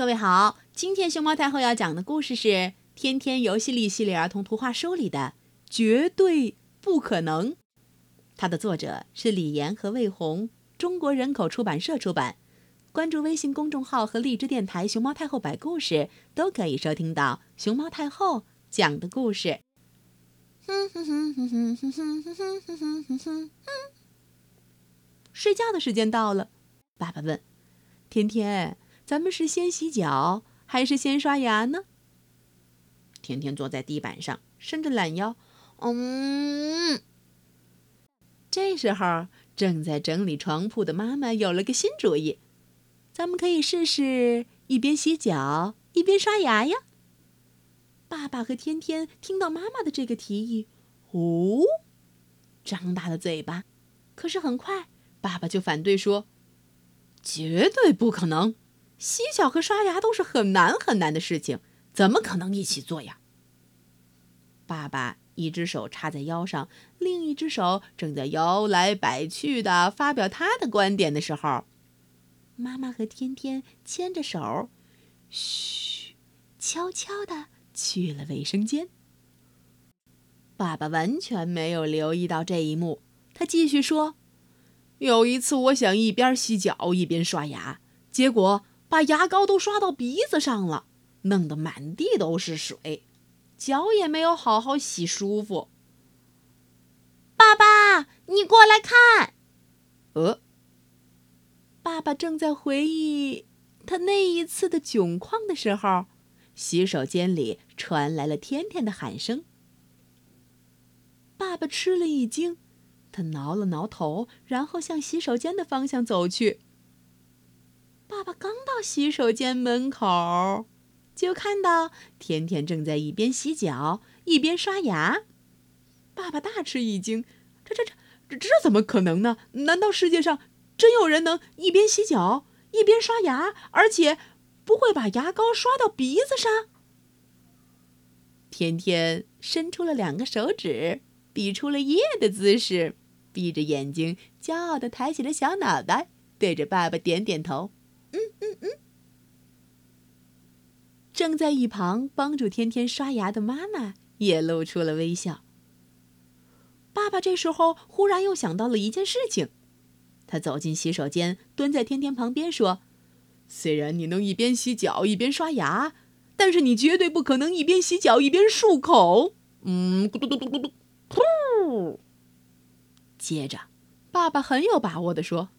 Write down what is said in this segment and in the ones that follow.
各位好，今天熊猫太后要讲的故事是《天天游戏力》系列儿童图画书里的《绝对不可能》，它的作者是李岩和魏红，中国人口出版社出版。关注微信公众号和荔枝电台“熊猫太后摆故事”，都可以收听到熊猫太后讲的故事。睡觉的时间到了，爸爸问：“天天，咱们是先洗脚还是先刷牙呢？”天天坐在地板上，伸着懒腰，嗯。这时候，正在整理床铺的妈妈有了个新主意。咱们可以试试一边洗脚一边刷牙呀。爸爸和天天听到妈妈的这个提议，哦，张大了嘴巴。可是很快，爸爸就反对说：“绝对不可能！洗脚和刷牙都是很难很难的事情，怎么可能一起做呀？”爸爸一只手插在腰上，另一只手正在摇来摆去的发表他的观点的时候。妈妈和天天牵着手，嘘，悄悄地去了卫生间。爸爸完全没有留意到这一幕，他继续说：“有一次，我想一边洗脚一边刷牙，结果把牙膏都刷到鼻子上了，弄得满地都是水，脚也没有好好洗舒服。”爸爸，你过来看。呃。爸爸正在回忆他那一次的窘况的时候，洗手间里传来了天天的喊声。爸爸吃了一惊，他挠了挠头，然后向洗手间的方向走去。爸爸刚到洗手间门口，就看到天天正在一边洗脚一边刷牙。爸爸大吃一惊：“这、这、这、这怎么可能呢？难道世界上……”真有人能一边洗脚一边刷牙，而且不会把牙膏刷到鼻子上？天天伸出了两个手指，比出了耶的姿势，闭着眼睛，骄傲地抬起了小脑袋，对着爸爸点点头：“嗯嗯嗯。”正在一旁帮助天天刷牙的妈妈也露出了微笑。爸爸这时候忽然又想到了一件事情。他走进洗手间，蹲在天天旁边说：“虽然你能一边洗脚一边刷牙，但是你绝对不可能一边洗脚一边漱口。”嗯，咕嘟嘟嘟嘟嘟，噗！接着，爸爸很有把握地说：“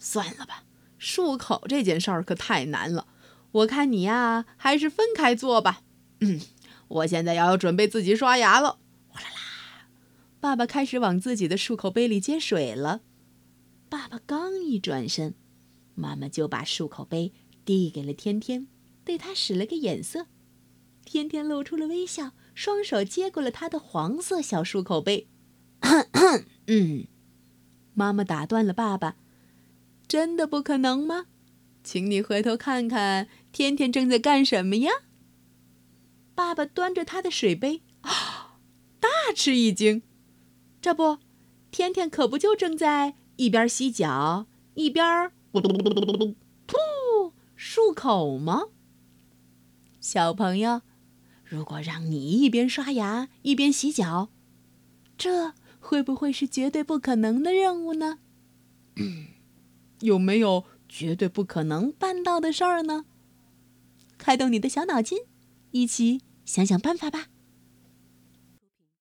算了吧，漱口这件事儿可太难了。我看你呀，还是分开做吧。”嗯，我现在要准备自己刷牙了。哗啦啦，爸爸开始往自己的漱口杯里接水了。爸爸刚一转身，妈妈就把漱口杯递给了天天，对他使了个眼色。天天露出了微笑，双手接过了他的黄色小漱口杯。嗯，妈妈打断了爸爸：“真的不可能吗？请你回头看看，天天正在干什么呀？”爸爸端着他的水杯，啊，大吃一惊。这不，天天可不就正在……一边洗脚一边 噗漱口吗？小朋友，如果让你一边刷牙一边洗脚，这会不会是绝对不可能的任务呢？嗯 有没有绝对不可能办到的事儿呢？开动你的小脑筋，一起想想办法吧。